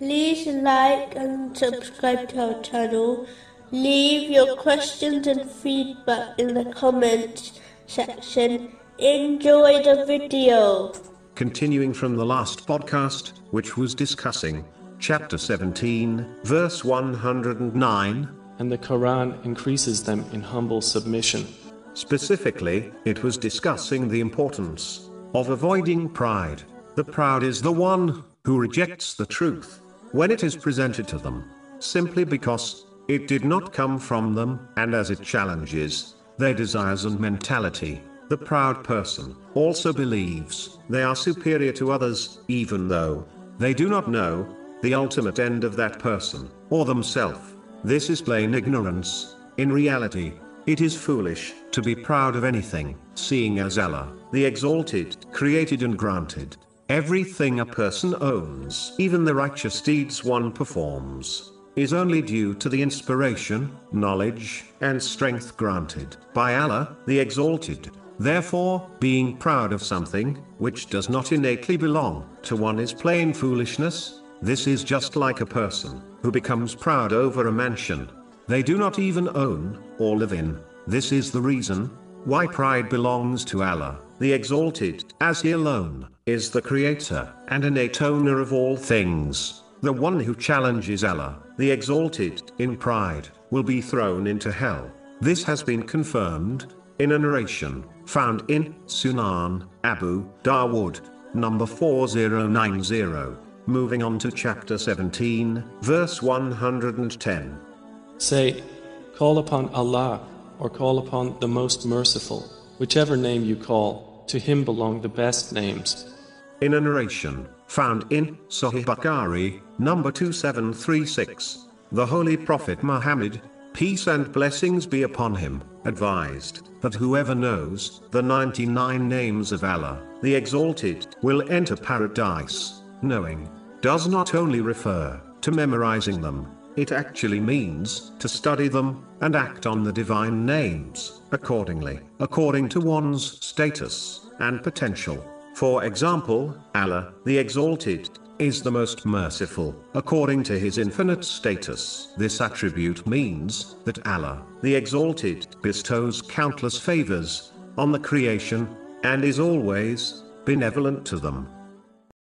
like and subscribe to our channel. Leave your questions and feedback in the comments section. Enjoy the video. Continuing from the last podcast, which was discussing chapter 17, verse 109. And the Quran increases them in humble submission. Specifically, it was discussing the importance of avoiding pride. The proud is the one who rejects the truth when it is presented to them, simply because it did not come from them, and as it challenges their desires and mentality. The proud person also believes they are superior to others, even though they do not know the ultimate end of that person or themselves. This is plain ignorance. In reality, it is foolish to be proud of anything, seeing as Allah, the Exalted, created and granted everything a person owns, even the righteous deeds one performs, is only due to the inspiration, knowledge, and strength granted by Allah, the Exalted. Therefore, being proud of something, which does not innately belong to one is plain foolishness. This is just like a person who becomes proud over a mansion they do not even own or live in. This is the reason why pride belongs to Allah, the Exalted, as He alone is the Creator and innate owner of all things. The one who challenges Allah, the Exalted, in pride, will be thrown into hell. This has been confirmed in a narration found in Sunan Abu Dawood, number 4090. Moving on to chapter 17, verse 110. Say, Call upon Allah or call upon the Most Merciful, whichever name you call, to Him belong the best names. In a narration found in Sahih Bukhari, number 2736, the Holy Prophet Muhammad, peace and blessings be upon him, advised that whoever knows the 99 names of Allah, the Exalted, will enter paradise. Knowing does not only refer to memorizing them, it actually means to study them and act on the divine names accordingly, according to one's status and potential. For example, Allah, the Exalted, is the most merciful, according to his infinite status. This attribute means that Allah, the Exalted, bestows countless favors on the creation and is always benevolent to them.